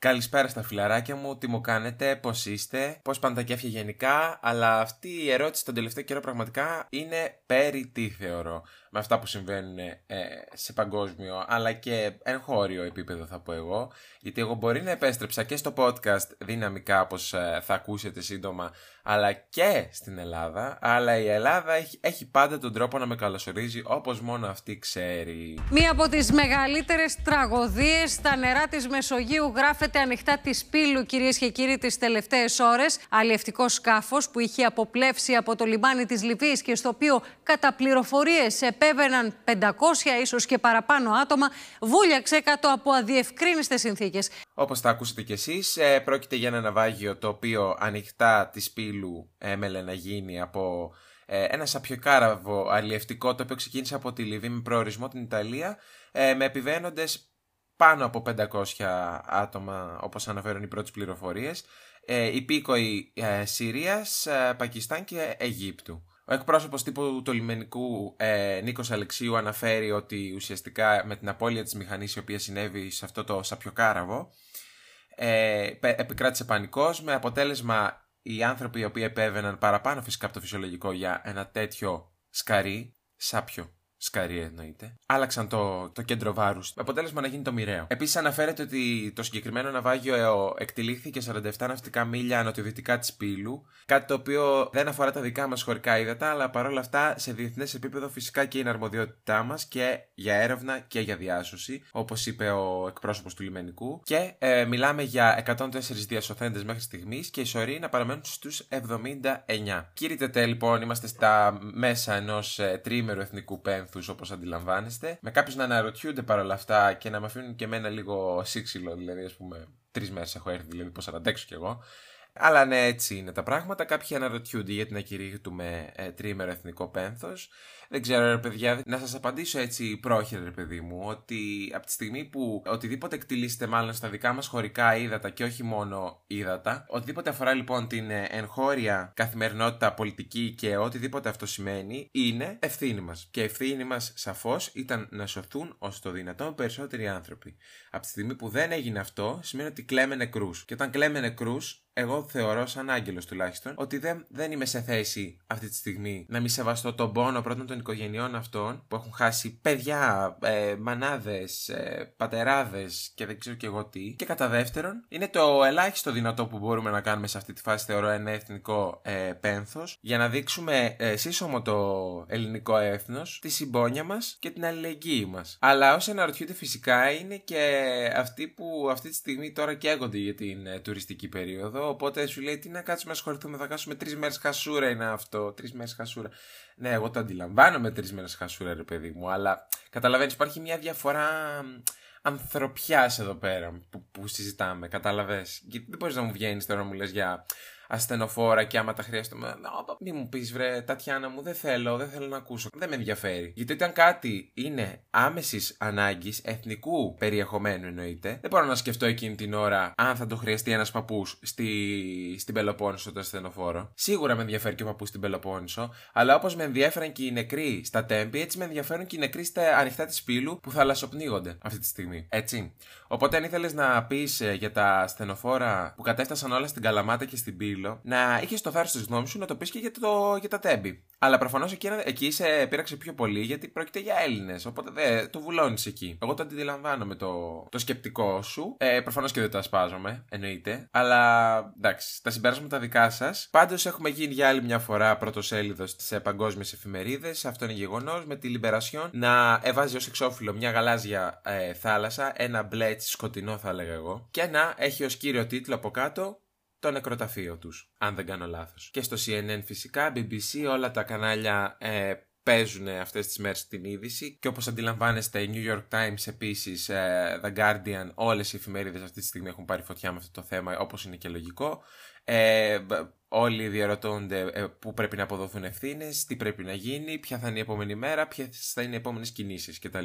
Καλησπέρα στα φιλαράκια μου, τι μου κάνετε, πώς είστε, πώς πάνε τα κέφια γενικά, αλλά αυτή η ερώτηση τον τελευταίο καιρό πραγματικά είναι περί τι θεωρώ με αυτά που συμβαίνουν ε, σε παγκόσμιο αλλά και εγχώριο επίπεδο θα πω εγώ γιατί εγώ μπορεί να επέστρεψα και στο podcast δυναμικά όπως ε, θα ακούσετε σύντομα αλλά και στην Ελλάδα αλλά η Ελλάδα έχει, έχει πάντα τον τρόπο να με καλωσορίζει όπως μόνο αυτή ξέρει. Μία από τις μεγαλύτερες τραγωδίες στα νερά της Μεσογείου γράφεται ανοιχτά της Πύλου κυρίες και κύριοι τις τελευταίες ώρες. Αλλιευτικός σκάφος που είχε αποπλέψει από το λιμάνι της Λιβύης και στο οποίο κατά πληροφορίες επέβαιναν 500 ίσως και παραπάνω άτομα, βούλιαξε κάτω από αδιευκρίνηστες συνθήκες. Όπως θα ακούσετε κι εσείς, ε, πρόκειται για ένα ναυάγιο το οποίο ανοιχτά της Πύλου έμελε να γίνει από ε, ένα σαπιοκάραβο αλλιευτικό το οποίο ξεκίνησε από τη Λιβύη με προορισμό την Ιταλία ε, με επιβαίνοντες πάνω από 500 άτομα όπως αναφέρουν οι πρώτες πληροφορίες ε, υπήκοοι ε, Συρίας, ε, Πακιστάν και Αιγύπτου. Ο εκπρόσωπος τύπου του λιμενικού ε, Νίκος Αλεξίου αναφέρει ότι ουσιαστικά με την απώλεια της μηχανής η οποία συνέβη σε αυτό το σαπιοκάραβο ε, επικράτησε πανικός με αποτέλεσμα οι άνθρωποι οι οποίοι επέβαιναν παραπάνω φυσικά από το φυσιολογικό για ένα τέτοιο σκαρί, σάπιο Σκαρί εννοείται. Άλλαξαν το, το κέντρο βάρους. Με αποτέλεσμα να γίνει το μοιραίο. Επίσης αναφέρεται ότι το συγκεκριμένο ναυάγιο εκτελήχθηκε 47 ναυτικά μίλια ανατολικά της πύλου. Κάτι το οποίο δεν αφορά τα δικά μας χωρικά ύδατα, αλλά παρόλα αυτά σε διεθνές επίπεδο φυσικά και είναι αρμοδιότητά μας και για έρευνα και για διάσωση, όπως είπε ο εκπρόσωπος του λιμενικού. Και ε, μιλάμε για 104 διασωθέντες μέχρι στιγμής και οι σωροί να παραμένουν στους 79. Κύριε Τετέ, λοιπόν, είμαστε στα μέσα ενός ε, τρίμερου εθνικού πένθου όπω όπως αντιλαμβάνεστε. Με κάποιους να αναρωτιούνται παρόλα αυτά και να με αφήνουν και εμένα λίγο σύξυλο, δηλαδή ας πούμε τρεις μέρες έχω έρθει, δηλαδή πώς θα αντέξω κι εγώ. Αλλά ναι, έτσι είναι τα πράγματα. Κάποιοι αναρωτιούνται γιατί να κηρύγουμε ε, τρίμερο εθνικό πένθος. Δεν ξέρω, ρε παιδιά, να σας απαντήσω έτσι πρόχειρα, ρε παιδί μου, ότι από τη στιγμή που οτιδήποτε εκτιλήσετε μάλλον στα δικά μας χωρικά ύδατα και όχι μόνο ύδατα, οτιδήποτε αφορά λοιπόν την ε, εγχώρια καθημερινότητα πολιτική και οτιδήποτε αυτό σημαίνει, είναι ευθύνη μας. Και ευθύνη μας σαφώς ήταν να σωθούν ω το δυνατόν περισσότεροι άνθρωποι. Από τη στιγμή που δεν έγινε αυτό, σημαίνει ότι κλαίμε νεκρούς. Και όταν κλαίμε νεκρούς, εγώ θεωρώ σαν άγγελος τουλάχιστον ότι δεν, δεν είμαι σε θέση αυτή τη στιγμή να μη σεβαστώ τον πόνο πρώτον των οικογενειών αυτών που έχουν χάσει παιδιά, ε, μανάδες, ε, πατεράδες και δεν ξέρω και εγώ τι. Και κατά δεύτερον, είναι το ελάχιστο δυνατό που μπορούμε να κάνουμε σε αυτή τη φάση, θεωρώ, ένα εθνικό ε, πένθος για να δείξουμε ε, σύσσωμο το ελληνικό έθνος, τη συμπόνια μας και την αλληλεγγύη μας. Αλλά όσοι αναρωτιούνται φυσικά είναι και αυτοί που αυτή τη στιγμή τώρα καίγονται για την ε, τουριστική περίοδο Οπότε σου λέει τι να κάτσουμε να ασχοληθούμε, θα κάτσουμε τρεις μέρες χασούρα είναι αυτό. Τρεις μέρες χασούρα. Ναι, εγώ το αντιλαμβάνομαι τρει μέρε χασούρα, ρε παιδί μου, αλλά καταλαβαίνεις, υπάρχει μια διαφορά ανθρωπιάς εδώ πέρα που, που συζητάμε. Κατάλαβε. Γιατί δεν μπορείς να μου βγαίνεις τώρα μου λες για ασθενοφόρα και άμα τα χρειάζομαι. Μη μου πεις, βρε, Τατιάνα μου, δεν θέλω, δεν θέλω να ακούσω. Δεν με ενδιαφέρει. Γιατί όταν κάτι είναι άμεσης ανάγκης, εθνικού περιεχομένου εννοείται, δεν μπορώ να σκεφτώ εκείνη την ώρα αν θα το χρειαστεί ένας παππούς στη... στην Πελοπόννησο το ασθενοφόρο. Σίγουρα με ενδιαφέρει και ο παππούς στην Πελοπόννησο, αλλά όπως με ενδιαφέραν και οι νεκροί στα τέμπη, έτσι με ενδιαφέρουν και οι νεκροί στα ανοιχτά της πύλου που θαλασσοπνίγονται αυτή τη στιγμή. Έτσι. Οπότε αν ήθελες να πεις ε, για τα ασθενοφόρα που κατέφτασαν όλα στην Καλαμάτα και στην πύλη, να είχες το θάρρος της γνώμης σου να το πεις και για, το, για τα τέμπη. Αλλά προφανώς εκεί, εκεί σε πείραξε πιο πολύ γιατί πρόκειται για Έλληνες. Οπότε δεν το βουλώνεις εκεί. Εγώ το αντιλαμβάνομαι το, το σκεπτικό σου. Ε, προφανώς και δεν το ασπάζομαι, εννοείται. Αλλά εντάξει, τα συμπέρασματα δικά σας. Πάντως έχουμε γίνει για άλλη μια φορά πρωτοσέλιδο σε παγκόσμιες εφημερίδες. Αυτό είναι γεγονός. Με τη Λιμπερασιόν να εβάζει ως εξώφυλλο μια γαλάζια ε, θάλασσα, ένα μπλε σκοτεινό θα έλεγα εγώ. Και να έχει ως κύριο τίτλο από κάτω το νεκροταφείο τους, αν δεν κάνω λάθος. Και στο CNN φυσικά, BBC, όλα τα κανάλια ε, παίζουν αυτές τις μέρες την είδηση και όπως αντιλαμβάνεστε η New York Times επίσης, ε, The Guardian, όλες οι εφημερίδες αυτή τη στιγμή έχουν πάρει φωτιά με αυτό το θέμα όπως είναι και λογικό. Ε, όλοι διαρωτώνται ε, πού πρέπει να αποδοθούν ευθύνες, τι πρέπει να γίνει, ποια θα είναι η επόμενη μέρα, ποιες θα είναι οι επόμενες κινήσεις κτλ.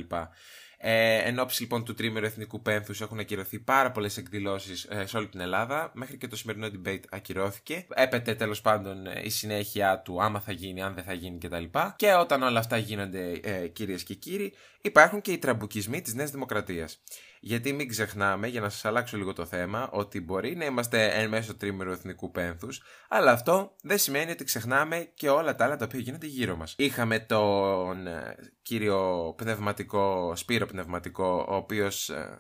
Ε, εν ώψη λοιπόν του τρίμερου εθνικού πένθους έχουν ακυρωθεί πάρα πολλές εκδηλώσεις ε, σε όλη την Ελλάδα. Μέχρι και το σημερινό debate ακυρώθηκε. Έπεται τέλος πάντων ε, η συνέχεια του άμα θα γίνει, αν δεν θα γίνει κτλ. Και όταν όλα αυτά γίνονται, ε, κυρίες και κύριοι, υπάρχουν και οι τραμπουκισμοί της Νέας Δημοκρατίας. Γιατί μην ξεχνάμε, για να σας αλλάξω λίγο το θέμα, ότι μπορεί να είμαστε εν μέσω τρίμερου εθνικού πένθους, αλλά αυτό δεν σημαίνει ότι ξεχνάμε και όλα τα άλλα τα οποία γίνονται γύρω μας. Είχαμε τον ε, κύριο πνευματικό, Σπύρο Πνευματικό, ο οποίος ε,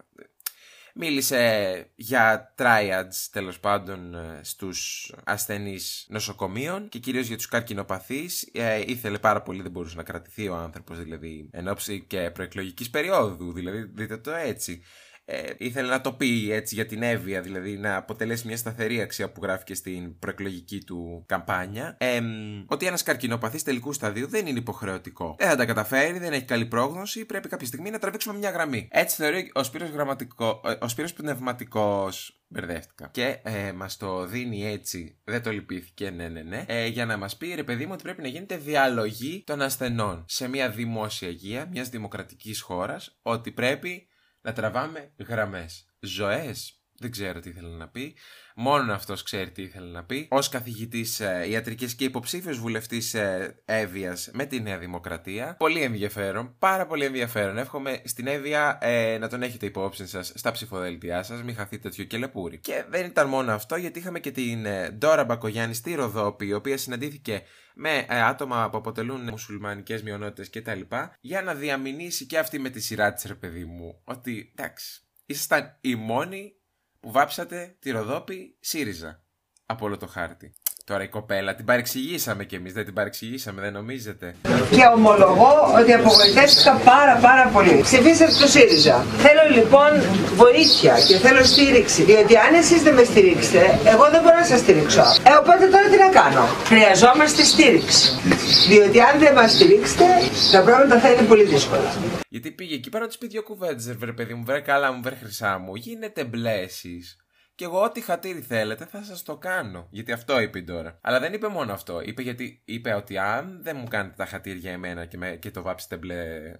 Μίλησε για triads τέλος πάντων ε, στους ασθενείς νοσοκομείων και κυρίως για τους καρκινοπαθείς. Ε, ήθελε πάρα πολύ, δεν μπορούσε να κρατηθεί ο άνθρωπος δηλαδή εν ώψη και προεκλογικής περίοδου, δηλαδή δείτε το έτσι ε, ήθελε να το πει έτσι για την Εύβοια, δηλαδή να αποτελέσει μια σταθερή αξία που γράφει στην προεκλογική του καμπάνια. Ε, ότι ένας καρκινοπαθής τελικού σταδίου δεν είναι υποχρεωτικό. Δεν θα τα καταφέρει, δεν έχει καλή πρόγνωση, πρέπει κάποια στιγμή να τραβήξουμε μια γραμμή. Έτσι θεωρεί ο Σπύρος, γραμματικό, ε, ο Σπύρος πνευματικός Μπερδεύτηκα. Και ε, μας το δίνει έτσι, δεν το λυπήθηκε, ναι, ναι, ναι, ε, για να μας πει ρε παιδί μου ότι πρέπει να γίνεται διαλογή των ασθενών σε μια δημόσια υγεία μιας δημοκρατικής χώρας, ότι πρέπει να τραβάμε γραμμές. Ζωές, δεν ξέρω τι ήθελε να πει. Μόνο αυτός ξέρει τι ήθελε να πει. Ως καθηγητής ε, ιατρικής και υποψήφιος βουλευτής ε, Εύβοιας με τη Νέα Δημοκρατία. Πολύ ενδιαφέρον, πάρα πολύ ενδιαφέρον. Εύχομαι στην Εύβοια ε, να τον έχετε υπόψη σας στα ψηφοδέλτιά σας, μην χαθείτε τέτοιο κελεπούρι. Και δεν ήταν μόνο αυτό, γιατί είχαμε και την ε, Ντόρα Μπακογιάννη στη Ροδόπη, η οποία συναντήθηκε με ε, άτομα που αποτελούν μουσουλμανικές μειονότητες κτλ. Για να διαμηνήσει και αυτή με τη σειρά της ρε παιδί μου ότι εντάξει, ήσασταν οι μόνοι που βάψατε τη Ροδόπη ΣΥΡΙΖΑ από όλο το χάρτη. Τώρα η κοπέλα την παρεξηγήσαμε κι εμείς, δεν την παρεξηγήσαμε, δεν νομίζετε; Και ομολογώ ότι απογοητεύτηκα πάρα πάρα πολύ. Ψηφίσατε το ΣΥΡΙΖΑ. Θέλω λοιπόν βοήθεια και θέλω στήριξη. Διότι αν εσείς δεν με στηρίξετε, εγώ δεν μπορώ να σας στηρίξω. Ε, οπότε τώρα τι να κάνω; Χρειαζόμαστε στήριξη. Διότι αν δεν μας στηρίξετε, τα πράγματα θα είναι πολύ δύσκολα. Γιατί πήγε εκεί πέρα της πει δύο κουβέντες, βρε παιδί μου, βρε καλά μου, βρε χρυσά μου. Γίνεται μπλέσει. Και εγώ ό,τι χατήρι θέλετε θα σας το κάνω. Γιατί αυτό είπε τώρα. Αλλά δεν είπε μόνο αυτό. Είπε, γιατί, είπε ότι αν δεν μου κάνετε τα χατήρια εμένα και, με, και το βάψετε μπλε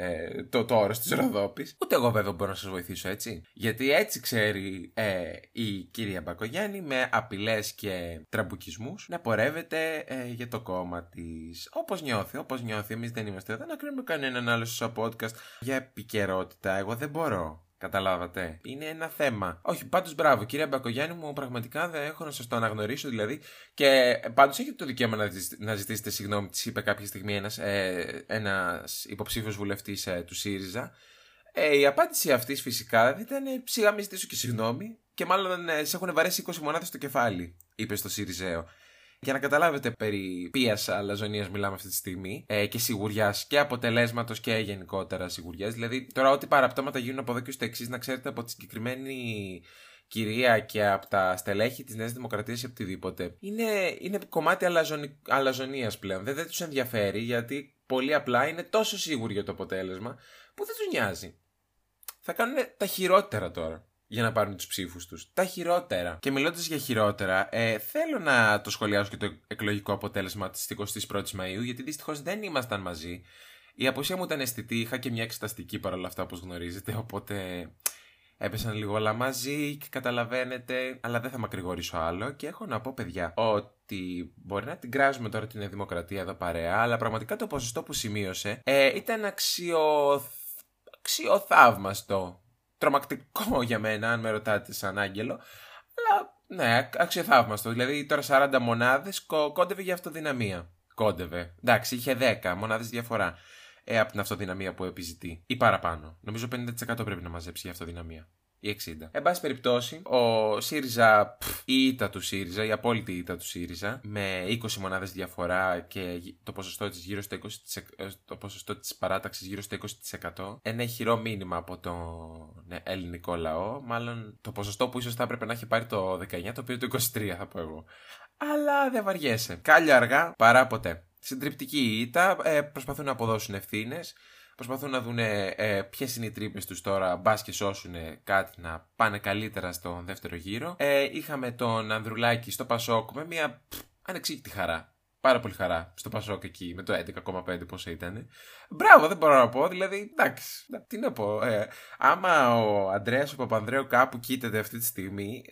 ε, το, το όρος της Ροδόπης. Ούτε εγώ βέβαια μπορώ να σας βοηθήσω έτσι. Γιατί έτσι ξέρει ε, η κυρία Μπακογιάννη με απειλές και τραμπουκισμούς να πορεύεται ε, για το κόμμα της. Όπως νιώθει, όπως νιώθει. Εμείς δεν είμαστε εδώ να κρίνουμε κανέναν άλλο στο podcast για επικαιρότητα. Εγώ δεν μπορώ. Καταλάβατε. Είναι ένα θέμα. Όχι, πάντως μπράβο, κύριε Μπακογιάννη μου, πραγματικά δεν έχω να σας το αναγνωρίσω δηλαδή. Και πάντως έχετε το δικαίωμα να, να ζητήσετε συγγνώμη, της είπε κάποια στιγμή ένας ε, ένας υποψήφιος βουλευτής ε, του ΣΥΡΙΖΑ. Ε, η απάντηση αυτής φυσικά ήταν σιγά μην ζητήσω και συγγνώμη. Και μάλλον ε, σε έχουν βαρέσει 20 μονάδες στο κεφάλι, είπε στο ΣΥΡΙΖΑΕΟ. Για να καταλάβετε περί ποιας αλαζονίας μιλάμε αυτή τη στιγμή ε, και σιγουριάς και αποτελέσματος και γενικότερα σιγουριάς. Δηλαδή, τώρα ό,τι παραπτώματα γίνουν από εδώ και στο εξής, να ξέρετε από τη συγκεκριμένη κυρία και από τα στελέχη της Νέας Δημοκρατίας ή οτιδήποτε. Είναι, είναι κομμάτι αλαζονι, αλαζονίας πλέον. Δεν, δεν τους ενδιαφέρει γιατί πολύ απλά είναι τόσο σίγουροι για το αποτέλεσμα που δεν τους νοιάζει. Θα κάνουν τα χειρότερα τώρα για να πάρουν τους ψήφους τους. Τα χειρότερα. Και μιλώντας για χειρότερα, ε, θέλω να το σχολιάσω και το εκλογικό αποτέλεσμα της 21η Μαου, γιατί δυστυχώς δεν ήμασταν μαζί. Η αποσία μου ήταν αισθητή, είχα και μια εξεταστική παρόλα αυτά, όπως γνωρίζετε, οπότε έπεσαν λίγο όλα μαζί και καταλαβαίνετε, αλλά δεν θα μακρηγορήσω άλλο. Και έχω να πω, παιδιά, ότι μπορεί να την κράζουμε τώρα την Δημοκρατία εδώ παρέα, αλλά πραγματικά το ποσοστό που σημείωσε ε, ήταν αξιο... αξιοθαύμαστο τρομακτικό για μένα, αν με ρωτάτε σαν άγγελο. Αλλά ναι, αξιοθαύμαστο. Δηλαδή τώρα 40 μονάδες κόντευε για αυτοδυναμία. Κόντευε. Εντάξει, είχε 10 μονάδες διαφορά ε, από την αυτοδυναμία που επιζητεί. Ή παραπάνω. Νομίζω 50% πρέπει να μαζέψει για αυτοδυναμία ή 60. Εν πάση περιπτώσει, ο ΣΥΡΙΖΑ, η ήττα του ΣΥΡΙΖΑ, η απόλυτη ήττα του ΣΥΡΙΖΑ, με 20 μονάδες διαφορά και το ποσοστό της γύρω στο 20%, ε, το ποσοστό της παράταξης γύρω στο 20%, ένα χειρό μήνυμα από τον ναι, ελληνικό λαό, μάλλον το ποσοστό που ίσως θα έπρεπε να έχει πάρει το 19, το οποίο το 23 θα πω εγώ. Αλλά δεν βαριέσαι. Κάλια αργά παρά ποτέ. Συντριπτική ήττα, ε, προσπαθούν να αποδώσουν ευθύνες προσπαθούν να δουν ε, ποιες είναι οι τρύπες τους τώρα, μπας και σώσουν κάτι να πάνε καλύτερα στον δεύτερο γύρο. Ε, είχαμε τον Ανδρουλάκη στο Πασόκ με μια ανεξήγητη χαρά. Πάρα πολύ χαρά στο Πασόκ εκεί με το 11,5 πόσο ήταν. Μπράβο, δεν μπορώ να πω. Δηλαδή, εντάξει, τι να πω. Ε, άμα ο Αντρέα ο Παπανδρέου κάπου κοίταται αυτή τη στιγμή,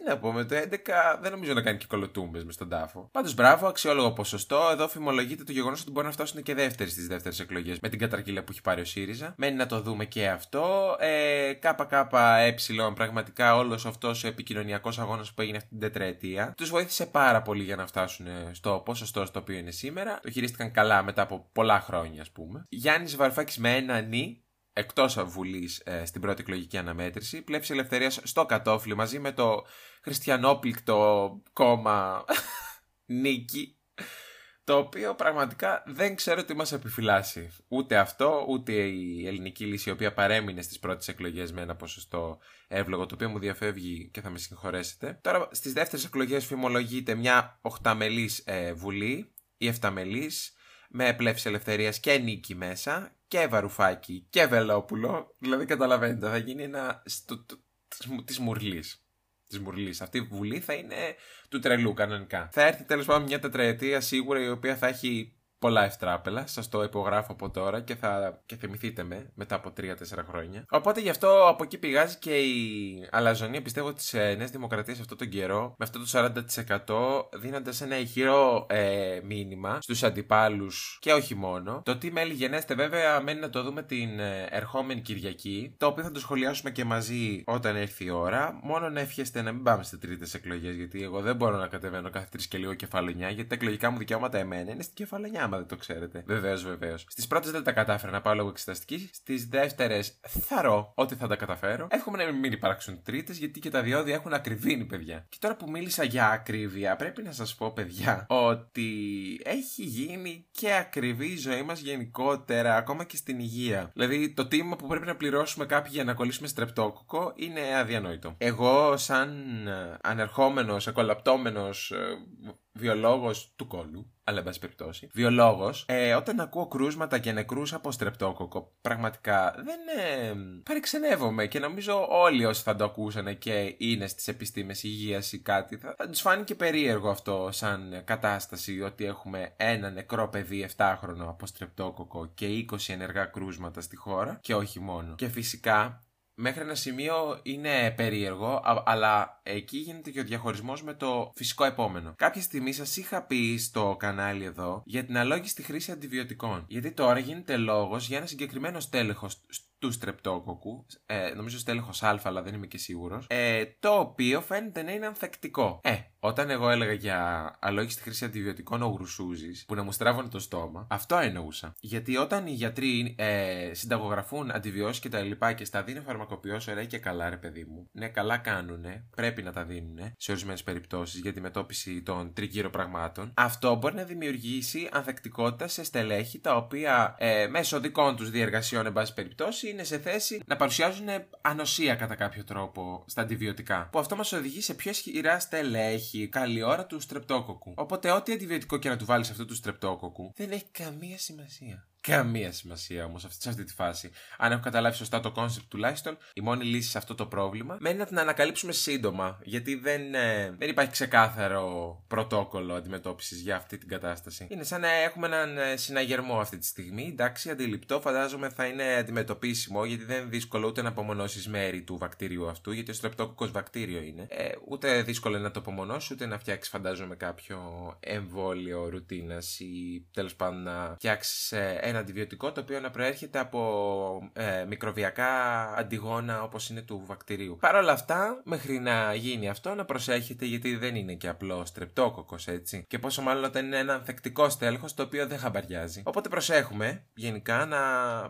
τι Τι να πω, με το 11 δεν νομίζω να κάνει και κολοτούμπες μες στον τάφο. Πάντως μπράβο, αξιόλογο ποσοστό. Εδώ φημολογείται το γεγονός ότι μπορεί να φτάσουν και δεύτερη στις δεύτερες εκλογές με την καταρκύλα που έχει πάρει ο ΣΥΡΙΖΑ. Μένει να το δούμε και αυτό. Ε, ΚΚΕ, πραγματικά όλος αυτός ο επικοινωνιακός αγώνας που έγινε αυτή την τετραετία τους βοήθησε πάρα πολύ για να φτάσουν στο ποσοστό στο οποίο είναι σήμερα. Το χειρίστηκαν καλά μετά από πολλά χρόνια, ας πούμε. Γιάννης Βαρουφάκης με ένα νι εκτός Βουλής ε, στην πρώτη εκλογική αναμέτρηση. Πλεύση Ελευθερίας στο κατόφλι μαζί με το χριστιανόπληκτο κόμμα Νίκη. Το οποίο πραγματικά δεν ξέρω τι μας επιφυλάσσει. Ούτε αυτό, ούτε η ελληνική λύση η οποία παρέμεινε στις πρώτες εκλογές με ένα ποσοστό εύλογο, το οποίο μου διαφεύγει και θα με συγχωρέσετε. Τώρα στις δεύτερες εκλογές φημολογείται μια οχταμελής ε, βουλή ή εφταμελής με πλεύση ελευθερίας και νίκη μέσα και βαρουφάκι και βελόπουλο. Δηλαδή καταλαβαίνετε, θα γίνει ένα στο, της μουρλής. Της Μουρλής. Αυτή η βουλή θα είναι του τρελού κανονικά. Θα έρθει τέλος πάντων μια τετραετία σίγουρα η οποία θα έχει πολλά ευτράπελα. Σας το υπογράφω από τώρα και θα και θυμηθείτε με μετά από 3-4 χρόνια. Οπότε γι' αυτό από εκεί πηγάζει και η αλαζονία πιστεύω τη ε, Νέα Δημοκρατία αυτόν τον καιρό με αυτό το 40% δίνοντας ένα ηχηρό ε, μήνυμα στους αντιπάλους και όχι μόνο. Το τι μέλη γενέστε βέβαια μένει να το δούμε την ε, ερχόμενη Κυριακή. Το οποίο θα το σχολιάσουμε και μαζί όταν έρθει η ώρα. Μόνο να ευχέστε να μην πάμε σε τρίτες εκλογές γιατί εγώ δεν μπορώ να κατεβαίνω κάθε τρεις και λίγο κεφαλονιά γιατί τα εκλογικά μου δικαιώματα εμένα είναι στην κεφαλονιά άμα δεν το ξέρετε. Βεβαίως, βεβαίως. Στις πρώτες δεν τα κατάφερα να πάω λόγω εξεταστικής. Στις δεύτερες θαρώ ότι θα τα καταφέρω. Εύχομαι να μην υπάρξουν τρίτες γιατί και τα διόδια έχουν ακριβήνει, παιδιά. Και τώρα που μίλησα για ακρίβεια, πρέπει να σας πω, παιδιά, ότι έχει γίνει και ακριβή η ζωή μας γενικότερα, ακόμα και στην υγεία. Δηλαδή, το τίμημα που πρέπει να πληρώσουμε κάποιοι για να κολλήσουμε στρεπτόκοκο είναι αδιανόητο. Εγώ, σαν ε, ανερχόμενος, εκολαπτόμενο ε, βιολόγος του κόλου, αλλά εν πάση περιπτώσει, βιολόγος, ε, όταν ακούω κρούσματα και νεκρούς από στρεπτόκοκο, πραγματικά δεν ε, παρεξενεύομαι και νομίζω όλοι όσοι θα το ακούσανε και είναι στις επιστήμες υγείας ή κάτι, θα, θα τους φάνηκε περίεργο αυτό σαν κατάσταση ότι έχουμε ένα νεκρό παιδί 7χρονο από στρεπτόκοκο και 20 ενεργά κρούσματα στη χώρα και όχι μόνο. Και φυσικά μέχρι ένα σημείο είναι περίεργο, αλλά εκεί γίνεται και ο διαχωρισμός με το φυσικό επόμενο. Κάποια στιγμή σας είχα πει στο κανάλι εδώ για την αλόγιστη χρήση αντιβιωτικών. Γιατί τώρα γίνεται λόγος για ένα συγκεκριμένο στέλεχος του στρεπτόκοκου, ε, νομίζω στέλεχος Α, αλλά δεν είμαι και σίγουρος, ε, το οποίο φαίνεται να είναι ανθεκτικό. Ε, όταν εγώ έλεγα για αλόγιστη χρήση αντιβιωτικών ο γρουσούζη, που να μου στράβωνε το στόμα, αυτό εννοούσα. Γιατί όταν οι γιατροί ε, συνταγογραφούν αντιβιώσεις και τα λοιπά και στα δίνουν φαρμακοποιός, ωραία και καλά, ρε παιδί μου. Ναι, καλά κάνουνε, πρέπει να τα δίνουν σε ορισμένες περιπτώσεις για τη μετώπιση των τριγύρω πραγμάτων. Αυτό μπορεί να δημιουργήσει ανθεκτικότητα σε στελέχη τα οποία ε, μέσω δικών τους διεργασιών, εν πάση περιπτώσει, είναι σε θέση να παρουσιάζουν ανοσία κατά κάποιο τρόπο στα αντιβιωτικά. Που αυτό μας οδηγεί σε πιο ισχυρά στελέχη, καλή ώρα του στρεπτόκοκου. Οπότε, ό,τι αντιβιωτικό και να του βάλεις αυτό του στρεπτόκοκου δεν έχει καμία σημασία καμία σημασία όμως σε αυτή τη φάση. Αν έχω καταλάβει σωστά το κόνσεπτ τουλάχιστον, η μόνη λύση σε αυτό το πρόβλημα μένει να την ανακαλύψουμε σύντομα. Γιατί δεν, ε, δεν υπάρχει ξεκάθαρο πρωτόκολλο αντιμετώπισης για αυτή την κατάσταση. Είναι σαν να έχουμε έναν ε, συναγερμό αυτή τη στιγμή. Εντάξει, αντιληπτό, φαντάζομαι θα είναι αντιμετωπίσιμο γιατί δεν είναι δύσκολο ούτε να απομονώσεις μέρη του βακτήριου αυτού, γιατί ο στρεπτόκοκο βακτήριο είναι. Ε, ούτε δύσκολο να το απομονώσεις, ούτε να φτιάξεις, φαντάζομαι, κάποιο εμβόλιο ρουτίνας ή τέλος πάντων να φτιάξεις ε, ένα αντιβιωτικό το οποίο να προέρχεται από ε, μικροβιακά αντιγόνα όπως είναι του βακτηρίου. Παρ' όλα αυτά, μέχρι να γίνει αυτό, να προσέχετε γιατί δεν είναι και απλό στρεπτόκοκος έτσι. Και πόσο μάλλον όταν είναι ένα ανθεκτικό στέλεχος το οποίο δεν χαμπαριάζει. Οπότε προσέχουμε γενικά να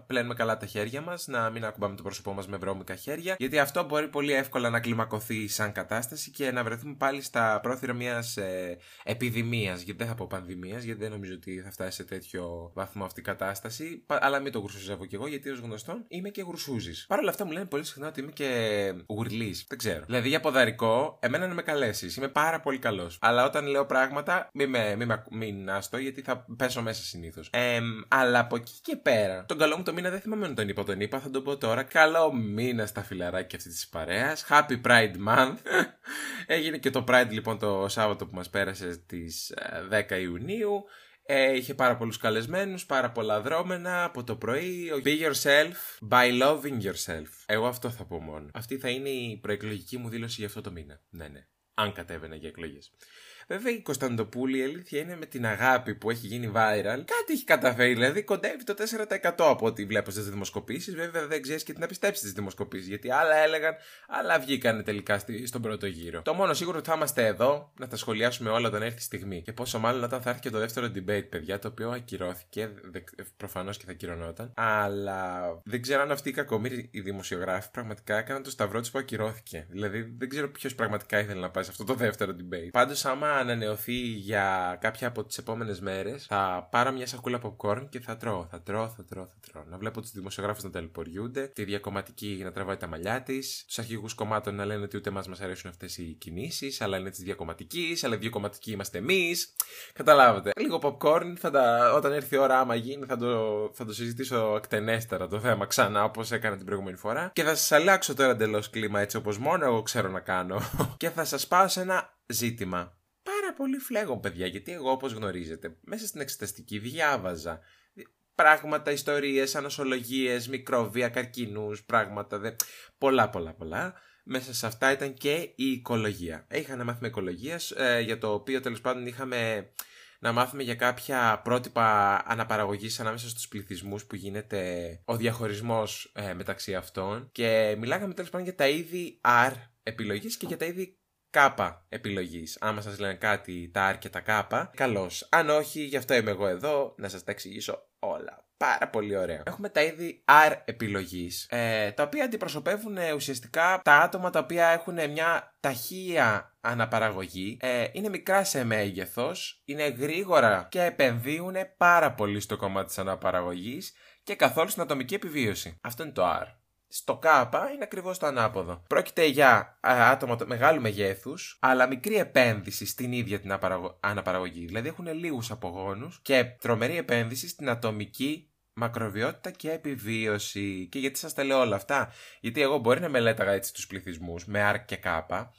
πλένουμε καλά τα χέρια μας, να μην ακουμπάμε το πρόσωπό μας με βρώμικα χέρια, γιατί αυτό μπορεί πολύ εύκολα να κλιμακωθεί σαν κατάσταση και να βρεθούμε πάλι στα πρόθυρα μιας ε, επιδημίας. Γιατί δεν θα πω πανδημίας, γιατί δεν νομίζω ότι θα φτάσει σε τέτοιο βαθμό αυτή η κατάσταση κατάσταση, αλλά μην το γρουσουζεύω κι εγώ, γιατί ως γνωστόν είμαι και γρουσούζη. Παρ' όλα αυτά μου λένε πολύ συχνά ότι είμαι και γουρλής. Δεν ξέρω. Δηλαδή για ποδαρικό, εμένα να με καλέσεις. Είμαι πάρα πολύ καλός. Αλλά όταν λέω πράγματα, μην με, μην, με, μην άστο, γιατί θα πέσω μέσα συνήθως. Ε, αλλά από εκεί και πέρα, τον καλό μου το μήνα δεν θυμάμαι να τον είπα, τον είπα, θα τον πω τώρα. Καλό μήνα στα φιλαράκια αυτή της παρέας. Happy Pride Month. Έγινε και το Pride λοιπόν το Σάββατο που μας πέρασε στι 10 ε, Ιουνίου. Ε, είχε πάρα πολλούς καλεσμένους, πάρα πολλά δρόμενα από το πρωί. Be yourself by loving yourself. Εγώ αυτό θα πω μόνο. Αυτή θα είναι η προεκλογική μου δήλωση για αυτό το μήνα. Ναι, ναι. αν κατέβαινε για εκλογές. Βέβαια η Κωνσταντοπούλη η αλήθεια είναι με την αγάπη που έχει γίνει viral. Κάτι έχει καταφέρει, δηλαδή κοντεύει το 4% από ό,τι βλέπω στις δημοσκοπήσεις. Βέβαια δεν ξέρεις και τι να πιστέψεις τι δημοσκοπήσεις. Γιατί άλλα έλεγαν, άλλα βγήκαν τελικά στη, στον πρώτο γύρο. Το μόνο σίγουρο ότι θα είμαστε εδώ να τα σχολιάσουμε όλα όταν έρθει η στιγμή. Και πόσο μάλλον όταν θα έρθει και το δεύτερο debate, παιδιά, το οποίο ακυρώθηκε. Προφανώς και θα ακυρωνόταν. Αλλά δεν ξέρω αν αυτοί οι κακομίροι οι δημοσιογράφοι πραγματικά έκαναν το σταυρό τους που ακυρώθηκε. Δηλαδή δεν ξέρω ποιος πραγματικά ήθελε να πάει σε αυτό το δεύτερο debate. Πάντως, άμα ανανεωθεί για κάποια από τις επόμενες μέρες, θα πάρω μια σακούλα popcorn και θα τρώω. Θα τρώω, θα τρώω, θα τρώω. Να βλέπω τους δημοσιογράφους να ταλαιπωριούνται, τη διακομματική να τραβάει τα μαλλιά της, τους αρχηγούς κομμάτων να λένε ότι ούτε μας μας αρέσουν αυτές οι κινήσεις, αλλά είναι της διακομματικής, αλλά διακομματικοί είμαστε εμείς. Καταλάβατε. Λίγο popcorn, θα τα, όταν έρθει η ώρα, άμα γίνει, θα το, θα το συζητήσω εκτενέστερα το θέμα ξανά όπως έκανα την προηγούμενη φορά. Και θα σας αλλάξω τώρα εντελώς κλίμα έτσι όπως μόνο εγώ ξέρω να κάνω. και θα σας πάω σε ένα ζήτημα πάρα πολύ φλέγον, παιδιά, γιατί εγώ, όπως γνωρίζετε, μέσα στην εξεταστική διάβαζα πράγματα, ιστορίες, ανοσολογίες, μικρόβια, καρκίνους, πράγματα, δε... πολλά, πολλά, πολλά. Μέσα σε αυτά ήταν και η οικολογία. Είχα να μάθουμε οικολογία, ε, για το οποίο τέλος πάντων είχαμε να μάθουμε για κάποια πρότυπα αναπαραγωγής ανάμεσα στους πληθυσμούς που γίνεται ο διαχωρισμός ε, μεταξύ αυτών και μιλάγαμε τέλος πάντων για τα είδη R επιλογής και για τα είδη κάπα επιλογής. Άμα σας λένε κάτι τα άρ και τα κάπα, καλώς. Αν όχι, γι' αυτό είμαι εγώ εδώ να σας τα εξηγήσω όλα. Πάρα πολύ ωραία. Έχουμε τα είδη R επιλογής, ε, τα οποία αντιπροσωπεύουν ε, ουσιαστικά τα άτομα τα οποία έχουν μια ταχεία αναπαραγωγή, ε, είναι μικρά σε μέγεθος, είναι γρήγορα και επενδύουν πάρα πολύ στο κομμάτι της αναπαραγωγής και καθόλου στην ατομική επιβίωση. Αυτό είναι το R. Στο ΚΑΠΑ είναι ακριβώς το ανάποδο. Πρόκειται για άτομα μεγάλου μεγέθους, αλλά μικρή επένδυση στην ίδια την αναπαραγωγή. Δηλαδή έχουν λίγους απογόνους και τρομερή επένδυση στην ατομική μακροβιότητα και επιβίωση. Και γιατί σας τα λέω όλα αυτά, Γιατί εγώ μπορεί να μελέταγα έτσι τους πληθυσμούς με ΑΡΚ και ΚΑΠΑ,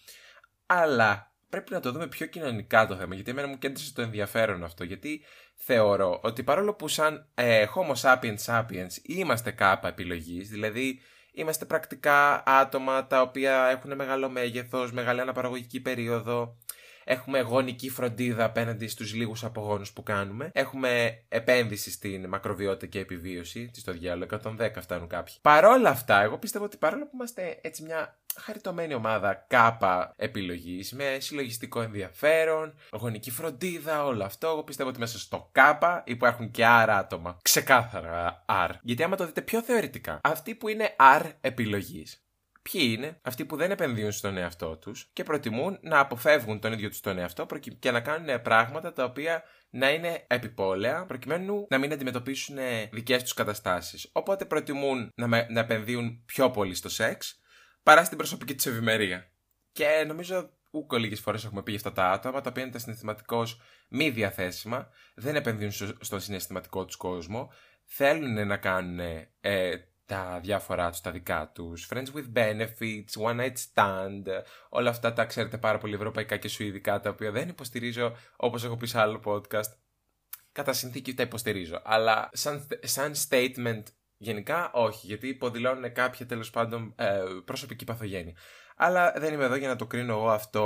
αλλά πρέπει να το δούμε πιο κοινωνικά το θέμα. Γιατί εμένα μου κέντρισε το ενδιαφέρον αυτό. Γιατί θεωρώ ότι παρόλο που σαν ε, Homo sapiens sapiens είμαστε ΚΑΠΑ επιλογής, δηλαδή Είμαστε πρακτικά άτομα τα οποία έχουν μεγάλο μέγεθος, μεγάλη αναπαραγωγική περίοδο. Έχουμε γονική φροντίδα απέναντι στους λίγους απογόνους που κάνουμε. Έχουμε επένδυση στην μακροβιότητα και επιβίωση. Τι στο διάλογο, 110 φτάνουν κάποιοι. Παρόλα αυτά, εγώ πιστεύω ότι παρόλο που είμαστε έτσι μια χαριτωμένη ομάδα κάπα επιλογής με συλλογιστικό ενδιαφέρον, γονική φροντίδα, όλο αυτό. Εγώ πιστεύω ότι μέσα στο κάπα υπάρχουν και άρα άτομα. Ξεκάθαρα R. Γιατί άμα το δείτε πιο θεωρητικά, αυτοί που είναι R επιλογής Ποιοι είναι αυτοί που δεν επενδύουν στον εαυτό τους και προτιμούν να αποφεύγουν τον ίδιο τους τον εαυτό και να κάνουν πράγματα τα οποία να είναι επιπόλαια προκειμένου να μην αντιμετωπίσουν δικές τους καταστάσεις. Οπότε προτιμούν να, να επενδύουν πιο πολύ στο σεξ παρά στην προσωπική τους ευημερία. Και νομίζω ούκο λίγες φορές έχουμε πει για αυτά τα άτομα τα οποία είναι τα συναισθηματικώς μη διαθέσιμα, δεν επενδύουν στο συναισθηματικό τους κόσμο, θέλουν να κάνουν ε, τα διάφορά τους, τα δικά τους, friends with benefits, one night stand, όλα αυτά τα ξέρετε πάρα πολύ ευρωπαϊκά και σουηδικά, τα οποία δεν υποστηρίζω όπως έχω πει σε άλλο podcast. Κατά συνθήκη τα υποστηρίζω, αλλά σαν, σαν statement γενικά όχι, γιατί υποδηλώνουν κάποια τέλος πάντων ε, προσωπική παθογένεια. Αλλά δεν είμαι εδώ για να το κρίνω εγώ αυτό.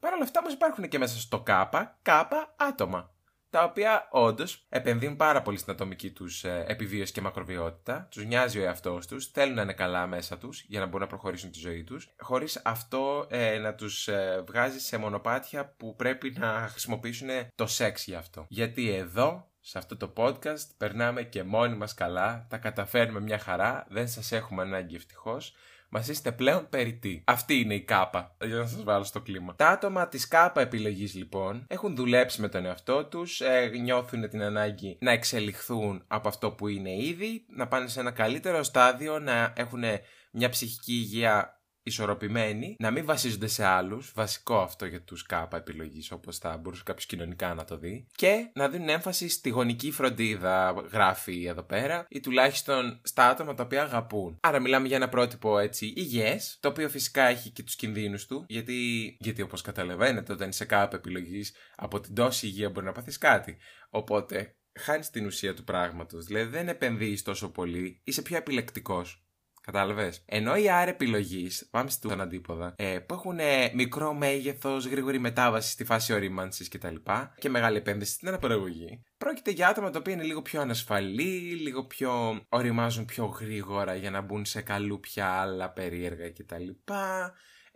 Παρ' όλα αυτά όμως υπάρχουν και μέσα στο ΚΑΠΑ, ΚΑΠΑ άτομα τα οποία όντως επενδύουν πάρα πολύ στην ατομική τους ε, επιβίωση και μακροβιότητα. Τους νοιάζει ο εαυτός τους, θέλουν να είναι καλά μέσα τους για να μπορούν να προχωρήσουν τη ζωή τους, χωρίς αυτό ε, να τους ε, βγάζει σε μονοπάτια που πρέπει να χρησιμοποιήσουν το σεξ γι' αυτό. Γιατί εδώ σε αυτό το podcast περνάμε και μόνοι μας καλά, τα καταφέρνουμε μια χαρά, δεν σας έχουμε ανάγκη ευτυχώς Μας είστε πλέον περιττοί. Αυτή είναι η κάπα, για να σας βάλω στο κλίμα. Τα άτομα της κάπα επιλογής λοιπόν έχουν δουλέψει με τον εαυτό τους, ε, νιώθουν την ανάγκη να εξελιχθούν από αυτό που είναι ήδη, να πάνε σε ένα καλύτερο στάδιο, να έχουν μια ψυχική υγεία ισορροπημένοι, να μην βασίζονται σε άλλους, βασικό αυτό για τους κάπα επιλογής, όπως θα μπορούσε κάποιος κοινωνικά να το δει, και να δίνουν έμφαση στη γονική φροντίδα, γράφει εδώ πέρα, ή τουλάχιστον στα άτομα τα οποία αγαπούν. Άρα μιλάμε για ένα πρότυπο έτσι υγιές, το οποίο φυσικά έχει και τους κινδύνους του, γιατί, γιατί όπως καταλαβαίνετε, όταν είσαι κάπα επιλογής, από την τόση υγεία μπορεί να πάθεις κάτι. Οπότε χάνεις την ουσία του πράγματος. Δηλαδή δεν επενδύεις τόσο πολύ, είσαι πιο επιλεκτικός. Κατάλαβες. Ενώ οι άρε επιλογής, πάμε στον αντίποδα, ε, που έχουν ε, μικρό μέγεθος, γρήγορη μετάβαση στη φάση ορίμανσης κτλ. Και, και μεγάλη επένδυση στην αναπαραγωγή. Πρόκειται για άτομα τα οποία είναι λίγο πιο ανασφαλή, λίγο πιο οριμάζουν πιο γρήγορα για να μπουν σε καλούπια άλλα περίεργα κτλ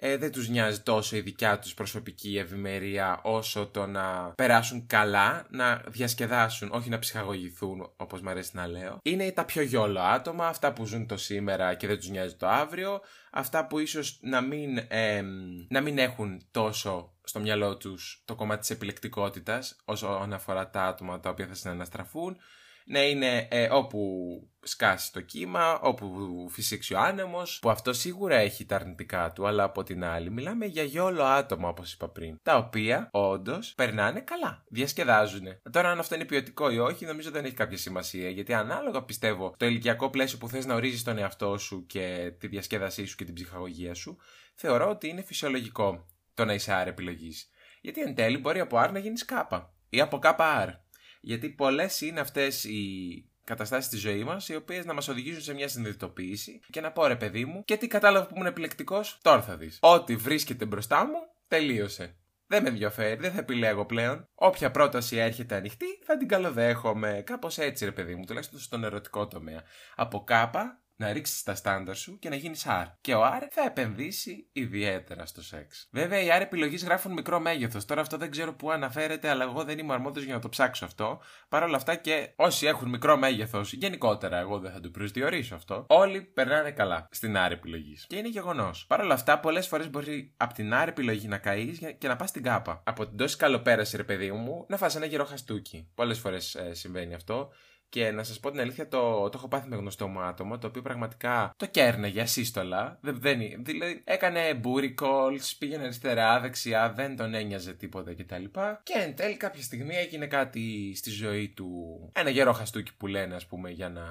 ε, δεν τους νοιάζει τόσο η δικιά τους προσωπική ευημερία όσο το να περάσουν καλά, να διασκεδάσουν, όχι να ψυχαγωγηθούν όπως μου αρέσει να λέω. Είναι τα πιο γιόλο άτομα, αυτά που ζουν το σήμερα και δεν τους νοιάζει το αύριο, αυτά που ίσως να μην, να μην έχουν τόσο στο μυαλό τους το κομμάτι της επιλεκτικότητας όσον αφορά τα άτομα τα οποία θα συναναστραφούν να είναι ε, όπου σκάσει το κύμα, όπου φυσήξει ο άνεμος, που αυτό σίγουρα έχει τα αρνητικά του, αλλά από την άλλη μιλάμε για γιόλο άτομα, όπως είπα πριν, τα οποία όντως περνάνε καλά, διασκεδάζουν. Τώρα, αν αυτό είναι ποιοτικό ή όχι, νομίζω δεν έχει κάποια σημασία, γιατί ανάλογα πιστεύω το ηλικιακό πλαίσιο που θες να ορίζεις τον εαυτό σου και τη διασκέδασή σου και την ψυχαγωγία σου, θεωρώ ότι είναι φυσιολογικό το να είσαι άρα επιλογής. Γιατί εν τέλει μπορεί από R να γίνεις κάπα ή από κάπα R. Γιατί πολλές είναι αυτές οι καταστάσεις στη ζωή μας, οι οποίες να μας οδηγήσουν σε μια συνειδητοποίηση και να πω ρε παιδί μου, και τι κατάλαβα που ήμουν επιλεκτικός, τώρα θα δεις. Ό,τι βρίσκεται μπροστά μου, τελείωσε. Δεν με ενδιαφέρει, δεν θα επιλέγω πλέον. Όποια πρόταση έρχεται ανοιχτή, θα την καλοδέχομαι. Κάπως έτσι, ρε παιδί μου, τουλάχιστον στον ερωτικό τομέα. Από κάπα να ρίξεις τα στάνταρ σου και να γίνεις R. Και ο R θα επενδύσει ιδιαίτερα στο σεξ. Βέβαια, οι R επιλογής γράφουν μικρό μέγεθος. Τώρα αυτό δεν ξέρω πού αναφέρεται, αλλά εγώ δεν είμαι αρμόδιος για να το ψάξω αυτό. Παρ' όλα αυτά και όσοι έχουν μικρό μέγεθος, γενικότερα εγώ δεν θα το προσδιορίσω αυτό, όλοι περνάνε καλά στην R επιλογής. Και είναι γεγονός. Παρ' όλα αυτά, πολλές φορές μπορεί από την R επιλογή να καείς και να πας στην κάπα. Από την τόση καλοπέραση, ρε παιδί μου, να φας ένα γερό χαστούκι. Πολλές φορές ε, συμβαίνει αυτό. Και να σας πω την αλήθεια, το, το έχω πάθει με γνωστό μου άτομο, το οποίο πραγματικά το κέρνεγε ασύστολα. Δεν, δεν, δηλαδή, έκανε booty calls, πήγαινε αριστερά, δεξιά, δεν τον ένοιαζε τίποτα κτλ. Και εν τέλει κάποια στιγμή έγινε κάτι στη ζωή του. Ένα γερό χαστούκι που λένε, ας πούμε, για να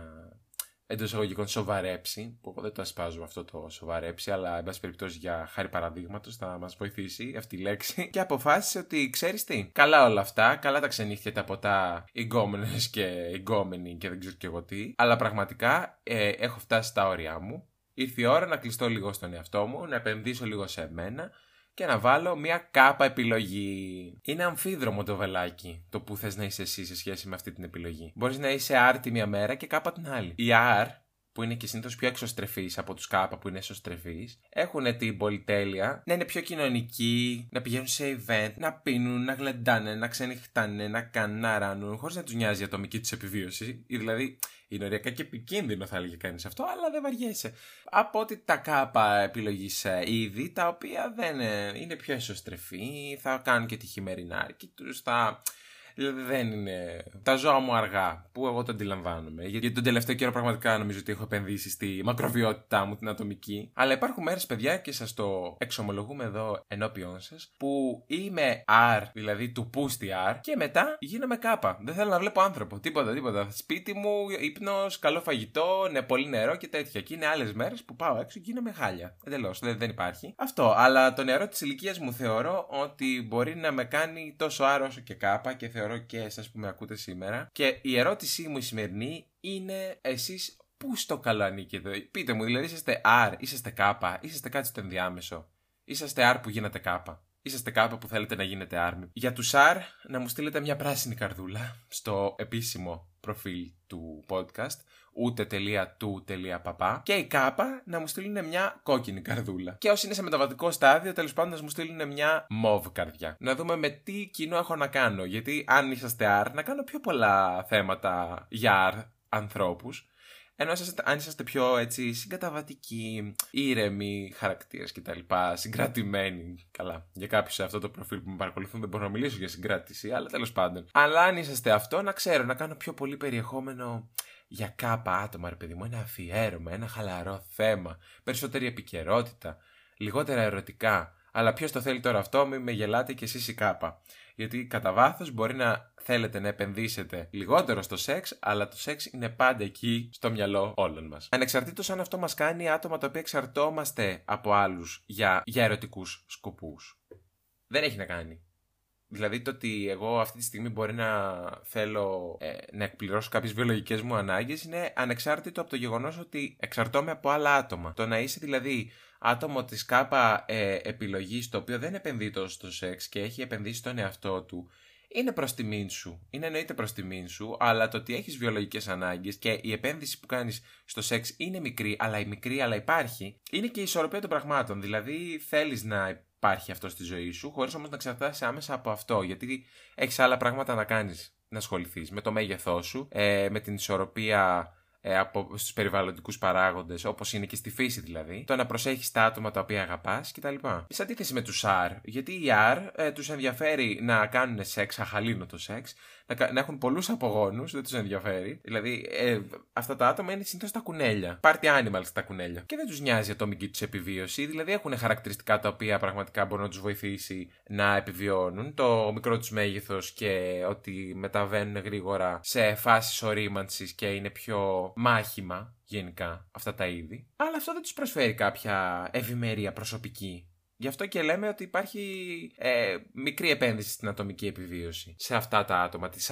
εντός εισαγωγικών σοβαρέψει, που εγώ δεν το ασπάζω αυτό το σοβαρέψει, αλλά εν πάση περιπτώσει για χάρη παραδείγματος θα μας βοηθήσει αυτή η λέξη. Και αποφάσισε ότι ξέρεις τι, καλά όλα αυτά, καλά τα ξενύχια τα ποτά, γκόμενες και γκόμενοι και δεν ξέρω και εγώ τι, αλλά πραγματικά ε, έχω φτάσει στα όρια μου. Ήρθε η ώρα να κλειστώ λίγο στον εαυτό μου, να επενδύσω λίγο σε μένα και να βάλω μια κάπα επιλογή. Είναι αμφίδρομο το βελάκι το που θες να είσαι εσύ σε σχέση με αυτή την επιλογή. Μπορείς να είσαι R τη μία μέρα και κάπα την άλλη. Η R που είναι και συνήθως πιο εξωστρεφείς από τους κάπα που είναι εσωστρεφείς, έχουν την πολυτέλεια να είναι πιο κοινωνικοί, να πηγαίνουν σε event, να πίνουν, να γλεντάνε, να ξενυχτάνε, να κάνουν, να ράνουν, χωρίς να τους νοιάζει η ατομική τους επιβίωση. Ή δηλαδή είναι ωριακά και επικίνδυνο, θα έλεγε κανείς αυτό, αλλά δεν βαριέσαι. Από ότι τα κάπα επιλογή ε, είδη, τα οποία δεν ε, είναι πιο εσωστρεφή, θα κάνουν και τη χειμερινάρκη του, θα Δηλαδή δεν είναι. Τα ζώα μου αργά, που εγώ το αντιλαμβάνομαι. Γιατί τον τελευταίο καιρό πραγματικά νομίζω ότι έχω επενδύσει στη μακροβιότητά μου, την ατομική. Αλλά υπάρχουν μέρες, παιδιά, και σας το εξομολογούμε εδώ ενώπιον σας, που είμαι R, δηλαδή του πούστη R, και μετά γίνομαι κάπα. Δεν θέλω να βλέπω άνθρωπο. Τίποτα, τίποτα. Σπίτι μου, ύπνος, καλό φαγητό, ναι, πολύ νερό και τέτοια. Και είναι άλλες μέρες που πάω έξω και γίνομαι χάλια. Εντελώς. Δεν, δεν υπάρχει. Αυτό. Αλλά το νερό της ηλικίας μου θεωρώ ότι μπορεί να με κάνει τόσο άρο όσο και κάπα και θεωρώ και εσάς που με ακούτε σήμερα. Και η ερώτησή μου η σημερινή είναι εσείς πού στο καλό ανήκετε. Πείτε μου, δηλαδή είσαστε R, είσαστε K, είσαστε κάτι στο ενδιάμεσο. Είσαστε R που γίνατε K. Είσαστε κάπου που θέλετε να γίνετε άρμη. Για τους R, να μου στείλετε μια πράσινη καρδούλα στο επίσημο προφίλ του podcast ούτε τελεία του τελεία παπά. Και η κάπα να μου στείλουν μια κόκκινη καρδούλα. Και όσοι είναι σε μεταβατικό στάδιο, τέλος πάντων να μου στείλουν μια μοβ καρδιά. Να δούμε με τι κοινό έχω να κάνω. Γιατί αν είσαστε R, να κάνω πιο πολλά θέματα για R ανθρώπους. Ενώ αν είσαστε πιο έτσι συγκαταβατικοί, ήρεμοι χαρακτήρες κτλ. Συγκρατημένοι. Καλά. Για κάποιους σε αυτό το προφίλ που με παρακολουθούν δεν μπορώ να μιλήσω για συγκράτηση, αλλά τέλος πάντων. Αλλά αν είσαστε αυτό, να ξέρω να κάνω πιο πολύ περιεχόμενο για κάπα άτομα, ρε παιδί μου, ένα αφιέρωμα, ένα χαλαρό θέμα, περισσότερη επικαιρότητα, λιγότερα ερωτικά. Αλλά ποιος το θέλει τώρα αυτό, μην με γελάτε κι εσείς η κάπα. Γιατί κατά βάθος μπορεί να θέλετε να επενδύσετε λιγότερο στο σεξ, αλλά το σεξ είναι πάντα εκεί στο μυαλό όλων μας. Ανεξαρτήτως αν αυτό μας κάνει άτομα τα οποία εξαρτώμαστε από άλλους για, για ερωτικούς σκοπούς. Δεν έχει να κάνει. Δηλαδή το ότι εγώ αυτή τη στιγμή μπορεί να θέλω ε, να εκπληρώσω κάποιες βιολογικές μου ανάγκες είναι ανεξάρτητο από το γεγονός ότι εξαρτώμαι από άλλα άτομα. Το να είσαι δηλαδή άτομο της κάπα ε, επιλογής το οποίο δεν επενδύει τόσο στο σεξ και έχει επενδύσει στον εαυτό του είναι προς τιμήν σου. Είναι εννοείται προς τιμήν σου, αλλά το ότι έχεις βιολογικές ανάγκες και η επένδυση που κάνεις στο σεξ είναι μικρή, αλλά η μικρή, αλλά υπάρχει, είναι και η ισορροπία των πραγμάτων. Δηλαδή θέλεις να υπάρχει αυτό στη ζωή σου, χωρίς όμως να εξαρτάσαι άμεσα από αυτό, γιατί έχεις άλλα πράγματα να κάνεις, να ασχοληθείς με το μέγεθός σου, ε, με την ισορροπία ε, από στους περιβαλλοντικούς παράγοντες όπως είναι και στη φύση δηλαδή το να προσέχεις τα άτομα τα οποία αγαπάς κτλ. Σε αντίθεση με τους R γιατί οι R ε, τους ενδιαφέρει να κάνουν σεξ, αχαλήνοτο σεξ να, να έχουν πολλούς απογόνους, δεν τους ενδιαφέρει. Δηλαδή, ε, αυτά τα άτομα είναι συνήθως τα κουνέλια. Party animals τα κουνέλια. Και δεν τους νοιάζει η ατομική τους επιβίωση. Δηλαδή, έχουν χαρακτηριστικά τα οποία πραγματικά μπορούν να τους βοηθήσει να επιβιώνουν. Το μικρό τους μέγεθος και ότι μεταβαίνουν γρήγορα σε φάσεις ορίμανσης και είναι πιο μάχημα γενικά αυτά τα είδη. Αλλά αυτό δεν τους προσφέρει κάποια ευημερία προσωπική. Γι' αυτό και λέμε ότι υπάρχει ε, μικρή επένδυση στην ατομική επιβίωση σε αυτά τα άτομα της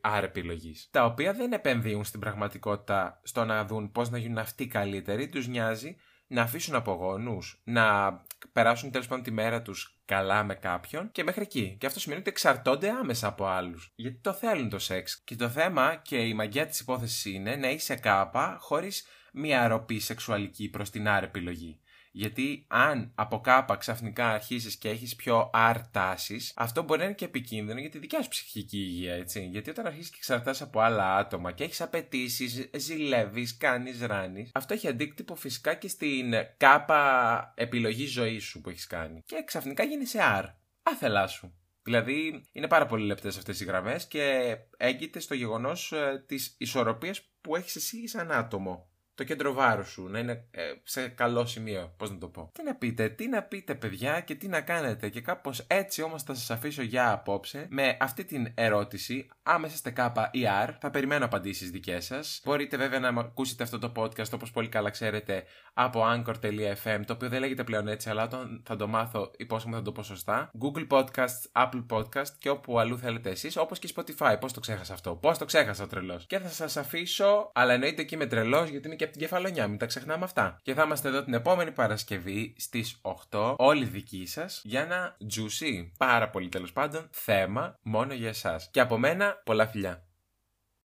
R επιλογής. Τα οποία δεν επενδύουν στην πραγματικότητα στο να δουν πώς να γίνουν αυτοί καλύτεροι. Τους νοιάζει να αφήσουν απογόνους, να περάσουν τέλος πάντων τη μέρα τους καλά με κάποιον και μέχρι εκεί. Και αυτό σημαίνει ότι εξαρτώνται άμεσα από άλλους. Γιατί το θέλουν το σεξ. Και το θέμα και η μαγιά της υπόθεσης είναι να είσαι κάπα χωρίς μια αρροπή σεξουαλική προς την R επιλογή. Γιατί αν από κάπα ξαφνικά αρχίσεις και έχεις πιο αρτάσει, αυτό μπορεί να είναι και επικίνδυνο για τη δικιά σου ψυχική υγεία, έτσι. Γιατί όταν αρχίσει και εξαρτάσαι από άλλα άτομα και έχεις απαιτήσεις, ζηλεύεις, κάνεις, ράνεις, αυτό έχει αντίκτυπο φυσικά και στην κάπα επιλογή ζωής σου που έχεις κάνει. Και ξαφνικά γίνει σε αρ. Άθελά σου. Δηλαδή, είναι πάρα πολύ λεπτές αυτές οι γραμμές και έγκυται στο γεγονός ε, της ισορροπίας που έχεις εσύ σαν άτομο το κέντρο βάρους σου, να είναι ε, σε καλό σημείο. Πώς να το πω. Τι να πείτε, τι να πείτε, παιδιά, και τι να κάνετε. Και κάπως έτσι όμως θα σας αφήσω για απόψε με αυτή την ερώτηση. Άμεσα είστε κάπα ή R, θα περιμένω απαντήσεις δικές σας. Μπορείτε βέβαια να ακούσετε αυτό το podcast όπως πολύ καλά ξέρετε από anchor.fm, το οποίο δεν λέγεται πλέον έτσι, αλλά όταν θα το μάθω, υπόσχομαι θα το πω σωστά. Google Podcasts, Apple Podcast και όπου αλλού θέλετε εσείς, όπως και Spotify. Πώς το ξέχασα αυτό, πώς το ξέχασα ο τρελός; Και θα σας αφήσω, αλλά εννοείται εκεί με τρελός, γιατί είναι και από την κεφαλονιά, μην τα ξεχνάμε αυτά. Και θα είμαστε εδώ την επόμενη Παρασκευή στις 8, όλοι δικοί σας, για ένα juicy, πάρα πολύ τέλος πάντων, θέμα μόνο για εσάς. Και από μένα, πολλά φιλιά.